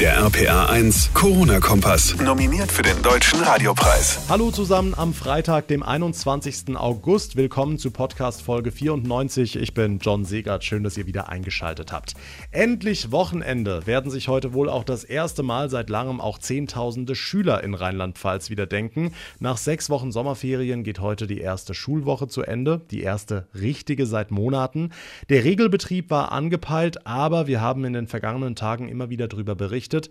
Der RPA 1 Corona-Kompass. Nominiert für den Deutschen Radiopreis. Hallo zusammen am Freitag, dem 21. August. Willkommen zu Podcast Folge 94. Ich bin John Segert. Schön, dass ihr wieder eingeschaltet habt. Endlich Wochenende werden sich heute wohl auch das erste Mal seit langem auch Zehntausende Schüler in Rheinland-Pfalz wieder denken. Nach sechs Wochen Sommerferien geht heute die erste Schulwoche zu Ende. Die erste richtige seit Monaten. Der Regelbetrieb war angepeilt, aber wir haben in den vergangenen Tagen immer wieder darüber berichtet berichtet.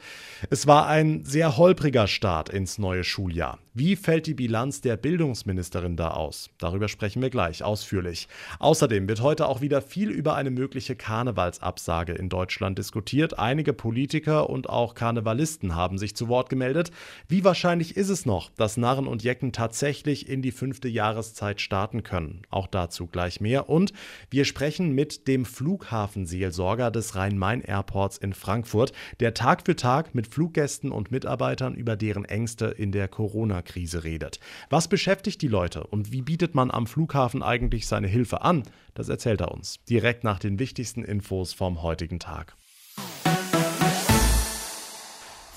Es war ein sehr holpriger Start ins neue Schuljahr. Wie fällt die Bilanz der Bildungsministerin da aus? Darüber sprechen wir gleich ausführlich. Außerdem wird heute auch wieder viel über eine mögliche Karnevalsabsage in Deutschland diskutiert. Einige Politiker und auch Karnevalisten haben sich zu Wort gemeldet. Wie wahrscheinlich ist es noch, dass Narren und Jecken tatsächlich in die fünfte Jahreszeit starten können? Auch dazu gleich mehr. Und wir sprechen mit dem Flughafenseelsorger des Rhein-Main-Airports in Frankfurt, der Tag für Tag mit Fluggästen und Mitarbeitern über deren Ängste in der Corona Corona-Krise redet. Was beschäftigt die Leute und wie bietet man am Flughafen eigentlich seine Hilfe an? Das erzählt er uns direkt nach den wichtigsten Infos vom heutigen Tag.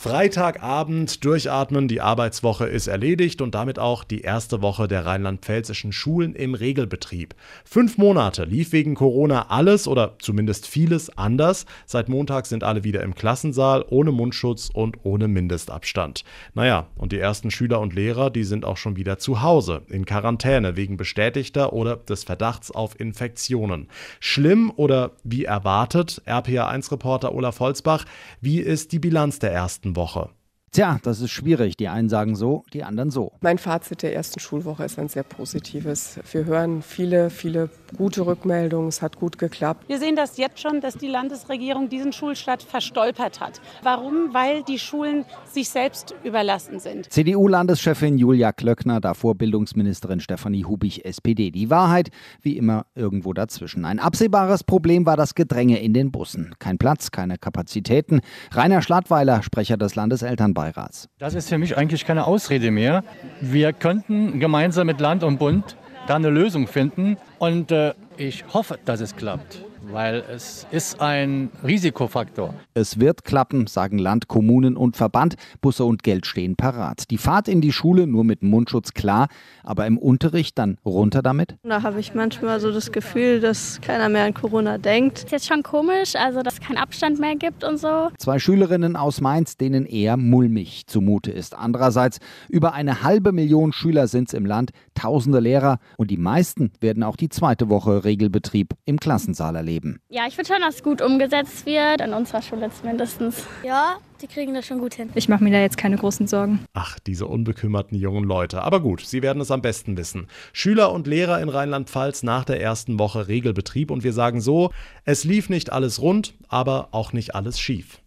Freitagabend durchatmen, die Arbeitswoche ist erledigt und damit auch die erste Woche der rheinland-pfälzischen Schulen im Regelbetrieb. Fünf Monate lief wegen Corona alles oder zumindest vieles anders. Seit Montag sind alle wieder im Klassensaal, ohne Mundschutz und ohne Mindestabstand. Naja, und die ersten Schüler und Lehrer, die sind auch schon wieder zu Hause, in Quarantäne wegen bestätigter oder des Verdachts auf Infektionen. Schlimm oder wie erwartet, RPA1-Reporter Olaf Holzbach, wie ist die Bilanz der ersten Woche. Tja, das ist schwierig. Die einen sagen so, die anderen so. Mein Fazit der ersten Schulwoche ist ein sehr positives. Wir hören viele, viele gute Rückmeldungen. Es hat gut geklappt. Wir sehen das jetzt schon, dass die Landesregierung diesen Schulstart verstolpert hat. Warum? Weil die Schulen sich selbst überlassen sind. CDU-Landeschefin Julia Klöckner, davor Bildungsministerin Stefanie Hubich, SPD. Die Wahrheit, wie immer, irgendwo dazwischen. Ein absehbares Problem war das Gedränge in den Bussen. Kein Platz, keine Kapazitäten. Rainer Schlattweiler, Sprecher des Landeselternbeirats Beirats. Das ist für mich eigentlich keine Ausrede mehr. Wir könnten gemeinsam mit Land und Bund da eine Lösung finden. Und äh, ich hoffe, dass es klappt weil es ist ein Risikofaktor. Es wird klappen, sagen Land, Kommunen und Verband. Busse und Geld stehen parat. Die Fahrt in die Schule nur mit Mundschutz klar, aber im Unterricht dann runter damit? Da habe ich manchmal so das Gefühl, dass keiner mehr an Corona denkt. Ist jetzt schon komisch, also dass es keinen Abstand mehr gibt und so. Zwei Schülerinnen aus Mainz, denen eher mulmig zumute ist. Andererseits, über eine halbe Million Schüler sind es im Land, tausende Lehrer und die meisten werden auch die zweite Woche Regelbetrieb im Klassensaal erleben geben. Ja, ich finde schon, dass es gut umgesetzt wird, an unserer Schule zumindest. Ja, die kriegen das schon gut hin. Ich mache mir da jetzt keine großen Sorgen. Ach, diese unbekümmerten jungen Leute. Aber gut, sie werden es am besten wissen. Schüler und Lehrer in Rheinland-Pfalz nach der ersten Woche Regelbetrieb und wir sagen so, es lief nicht alles rund, aber auch nicht alles schief.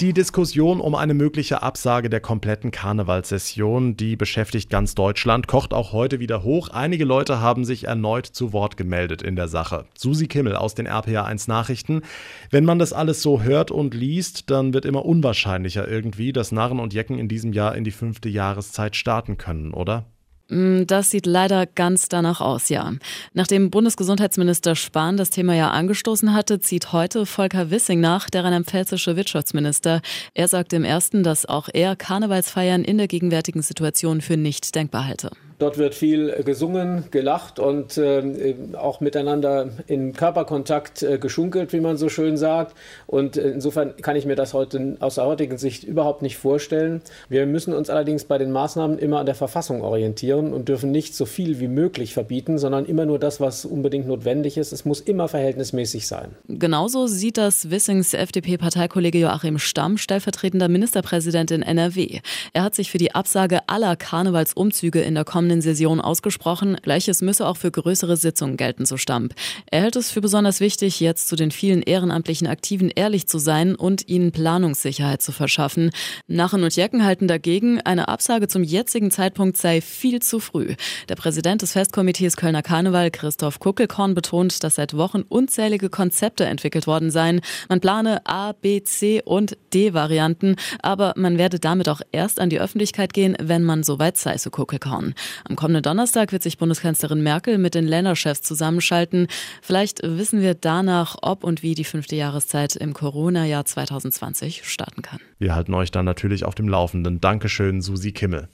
Die Diskussion um eine mögliche Absage der kompletten Karnevalssession, die beschäftigt ganz Deutschland, kocht auch heute wieder hoch. Einige Leute haben sich erneut zu Wort gemeldet in der Sache. Susi Kimmel aus den RPA1 Nachrichten. Wenn man das alles so hört und liest, dann wird immer unwahrscheinlicher irgendwie, dass Narren und Jecken in diesem Jahr in die fünfte Jahreszeit starten können, oder? Mm, das sieht leider ganz danach aus, ja. Nachdem Bundesgesundheitsminister Spahn das Thema ja angestoßen hatte, zieht heute Volker Wissing nach, der rheinland-pfälzische Wirtschaftsminister. Er sagt im ersten, dass auch er Karnevalsfeiern in der gegenwärtigen Situation für nicht denkbar halte. Dort wird viel gesungen, gelacht und äh, auch miteinander in Körperkontakt äh, geschunkelt, wie man so schön sagt. Und insofern kann ich mir das heute aus der heutigen Sicht überhaupt nicht vorstellen. Wir müssen uns allerdings bei den Maßnahmen immer an der Verfassung orientieren und dürfen nicht so viel wie möglich verbieten, sondern immer nur das, was unbedingt notwendig ist. Es muss immer verhältnismäßig sein. Genauso sieht das Wissings FDP-Parteikollege Joachim Stamm, stellvertretender Ministerpräsident in NRW. Er hat sich für die Absage aller Karnevalsumzüge in der kommenden kommenden Session ausgesprochen. Gleiches müsse auch für größere Sitzungen gelten, so Stamp. Er hält es für besonders wichtig, jetzt zu den vielen ehrenamtlichen Aktiven ehrlich zu sein und ihnen Planungssicherheit zu verschaffen. Nachen und Jecken halten dagegen, eine Absage zum jetzigen Zeitpunkt sei viel zu früh. Der Präsident des Festkomitees Kölner Karneval, Christoph Kuckelkorn, betont, dass seit Wochen unzählige Konzepte entwickelt worden seien. Man plane A, B, C und D Varianten, aber man werde damit auch erst an die Öffentlichkeit gehen, wenn man soweit sei, so Kuckelkorn. Am kommenden Donnerstag wird sich Bundeskanzlerin Merkel mit den Länderchefs zusammenschalten. Vielleicht wissen wir danach, ob und wie die fünfte Jahreszeit im Corona-Jahr 2020 starten kann. Wir halten euch dann natürlich auf dem Laufenden. Dankeschön, Susi Kimmel.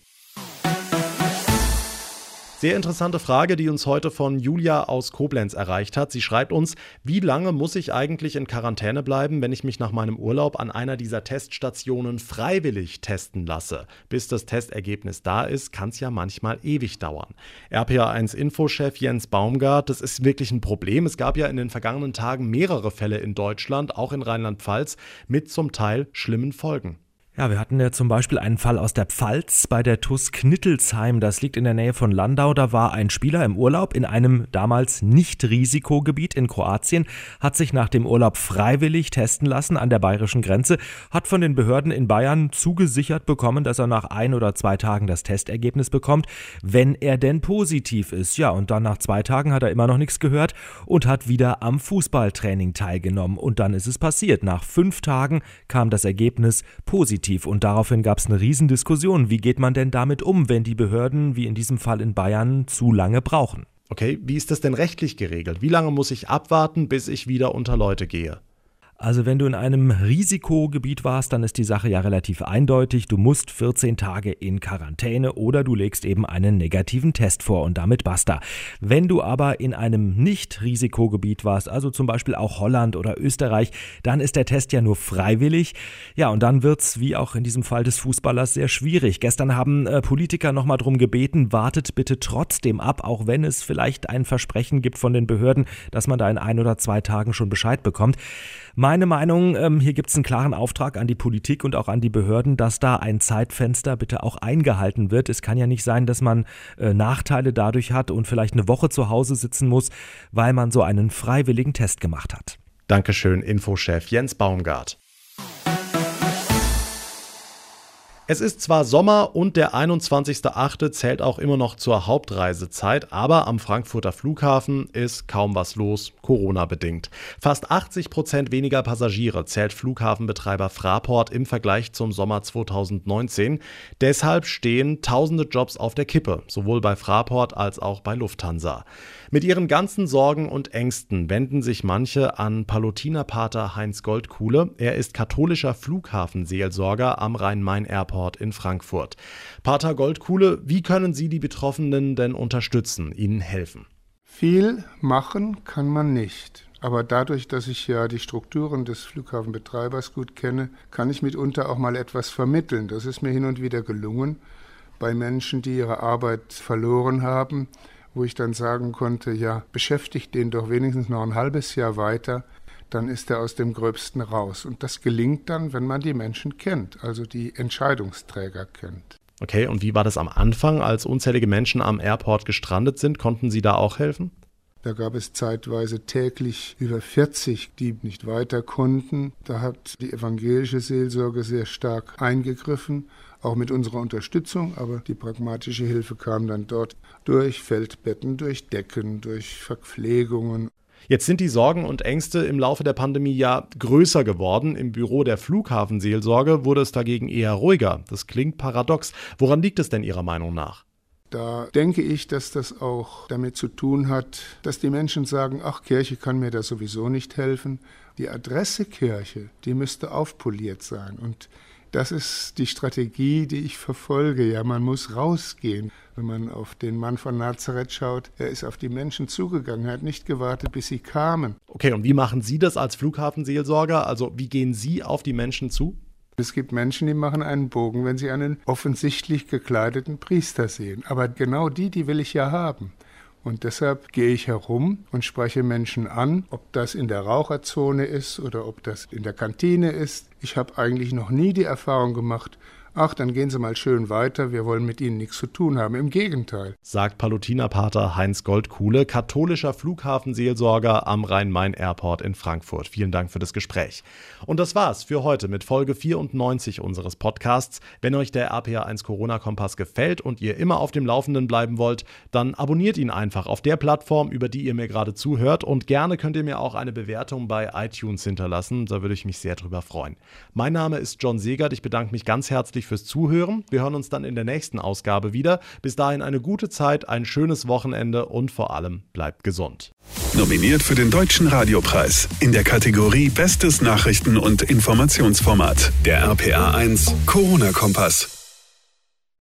Sehr interessante Frage, die uns heute von Julia aus Koblenz erreicht hat. Sie schreibt uns, wie lange muss ich eigentlich in Quarantäne bleiben, wenn ich mich nach meinem Urlaub an einer dieser Teststationen freiwillig testen lasse? Bis das Testergebnis da ist, kann es ja manchmal ewig dauern. RPA1-Infochef Jens Baumgart, das ist wirklich ein Problem. Es gab ja in den vergangenen Tagen mehrere Fälle in Deutschland, auch in Rheinland-Pfalz, mit zum Teil schlimmen Folgen. Ja, wir hatten ja zum Beispiel einen Fall aus der Pfalz bei der TUS Knittelsheim. Das liegt in der Nähe von Landau. Da war ein Spieler im Urlaub in einem damals Nicht-Risikogebiet in Kroatien, hat sich nach dem Urlaub freiwillig testen lassen an der bayerischen Grenze, hat von den Behörden in Bayern zugesichert bekommen, dass er nach ein oder zwei Tagen das Testergebnis bekommt, wenn er denn positiv ist. Ja, und dann nach zwei Tagen hat er immer noch nichts gehört und hat wieder am Fußballtraining teilgenommen. Und dann ist es passiert. Nach fünf Tagen kam das Ergebnis positiv positiv und daraufhin gab es eine Riesendiskussion. Wie geht man denn damit um, wenn die Behörden, wie in diesem Fall in Bayern, zu lange brauchen? Okay, wie ist das denn rechtlich geregelt? Wie lange muss ich abwarten, bis ich wieder unter Leute gehe? Also wenn du in einem Risikogebiet warst, dann ist die Sache ja relativ eindeutig. Du musst 14 Tage in Quarantäne oder du legst eben einen negativen Test vor und damit basta. Wenn du aber in einem Nicht-Risikogebiet warst, also zum Beispiel auch Holland oder Österreich, dann ist der Test ja nur freiwillig. Ja, und dann wird's wie auch in diesem Fall des Fußballers sehr schwierig. Gestern haben äh, Politiker nochmal drum gebeten, wartet bitte trotzdem ab, auch wenn es vielleicht ein Versprechen gibt von den Behörden, dass man da in ein oder zwei Tagen schon Bescheid bekommt. Meine Meinung, ähm, hier gibt es einen klaren Auftrag an die Politik und auch an die Behörden, dass da ein Zeitfenster bitte auch eingehalten wird. Es kann ja nicht sein, dass man äh, Nachteile dadurch hat und vielleicht eine Woche zu Hause sitzen muss, weil man so einen freiwilligen Test gemacht hat. Dankeschön, Infochef Jens Baumgart. Es ist zwar Sommer und der 21.8. zählt auch immer noch zur Hauptreisezeit, aber am Frankfurter Flughafen ist kaum was los, Corona-bedingt. Fast 80 Prozent weniger Passagiere zählt Flughafenbetreiber Fraport im Vergleich zum Sommer 2019. Deshalb stehen tausende Jobs auf der Kippe, sowohl bei Fraport als auch bei Lufthansa. Mit ihren ganzen Sorgen und Ängsten wenden sich manche an Palutinerpater Heinz Goldkuhle. Er ist katholischer Flughafenseelsorger am Rhein-Main-Airport in Frankfurt. Pater Goldkuhle, wie können Sie die Betroffenen denn unterstützen, ihnen helfen? Viel machen kann man nicht. Aber dadurch, dass ich ja die Strukturen des Flughafenbetreibers gut kenne, kann ich mitunter auch mal etwas vermitteln. Das ist mir hin und wieder gelungen bei Menschen, die ihre Arbeit verloren haben, wo ich dann sagen konnte, ja, beschäftigt den doch wenigstens noch ein halbes Jahr weiter, dann ist er aus dem Gröbsten raus. Und das gelingt dann, wenn man die Menschen kennt, also die Entscheidungsträger kennt. Okay, und wie war das am Anfang, als unzählige Menschen am Airport gestrandet sind? Konnten Sie da auch helfen? Da gab es zeitweise täglich über 40, die nicht weiter konnten. Da hat die evangelische Seelsorge sehr stark eingegriffen auch mit unserer Unterstützung, aber die pragmatische Hilfe kam dann dort durch Feldbetten, durch Decken, durch Verpflegungen. Jetzt sind die Sorgen und Ängste im Laufe der Pandemie ja größer geworden. Im Büro der Flughafenseelsorge wurde es dagegen eher ruhiger. Das klingt paradox. Woran liegt es denn Ihrer Meinung nach? Da denke ich, dass das auch damit zu tun hat, dass die Menschen sagen, ach, Kirche kann mir da sowieso nicht helfen. Die Adresse Kirche, die müsste aufpoliert sein. Und das ist die Strategie, die ich verfolge. Ja, man muss rausgehen. Wenn man auf den Mann von Nazareth schaut, er ist auf die Menschen zugegangen, er hat nicht gewartet, bis sie kamen. Okay, und wie machen Sie das als Flughafenseelsorger? Also wie gehen Sie auf die Menschen zu? Es gibt Menschen, die machen einen Bogen, wenn sie einen offensichtlich gekleideten Priester sehen. Aber genau die, die will ich ja haben. Und deshalb gehe ich herum und spreche Menschen an, ob das in der Raucherzone ist oder ob das in der Kantine ist. Ich habe eigentlich noch nie die Erfahrung gemacht, ach, dann gehen Sie mal schön weiter, wir wollen mit Ihnen nichts zu tun haben. Im Gegenteil. Sagt Palutinerpater Heinz Goldkuhle, katholischer Flughafenseelsorger am Rhein-Main-Airport in Frankfurt. Vielen Dank für das Gespräch. Und das war's für heute mit Folge 94 unseres Podcasts. Wenn euch der RPA1 Corona-Kompass gefällt und ihr immer auf dem Laufenden bleiben wollt, dann abonniert ihn einfach auf der Plattform, über die ihr mir gerade zuhört. Und gerne könnt ihr mir auch eine Bewertung bei iTunes hinterlassen. Da würde ich mich sehr drüber freuen. Mein Name ist John Segert. Ich bedanke mich ganz herzlich euch fürs Zuhören. Wir hören uns dann in der nächsten Ausgabe wieder. Bis dahin eine gute Zeit, ein schönes Wochenende und vor allem bleibt gesund. Nominiert für den Deutschen Radiopreis in der Kategorie Bestes Nachrichten- und Informationsformat. Der RPA 1 Corona-Kompass.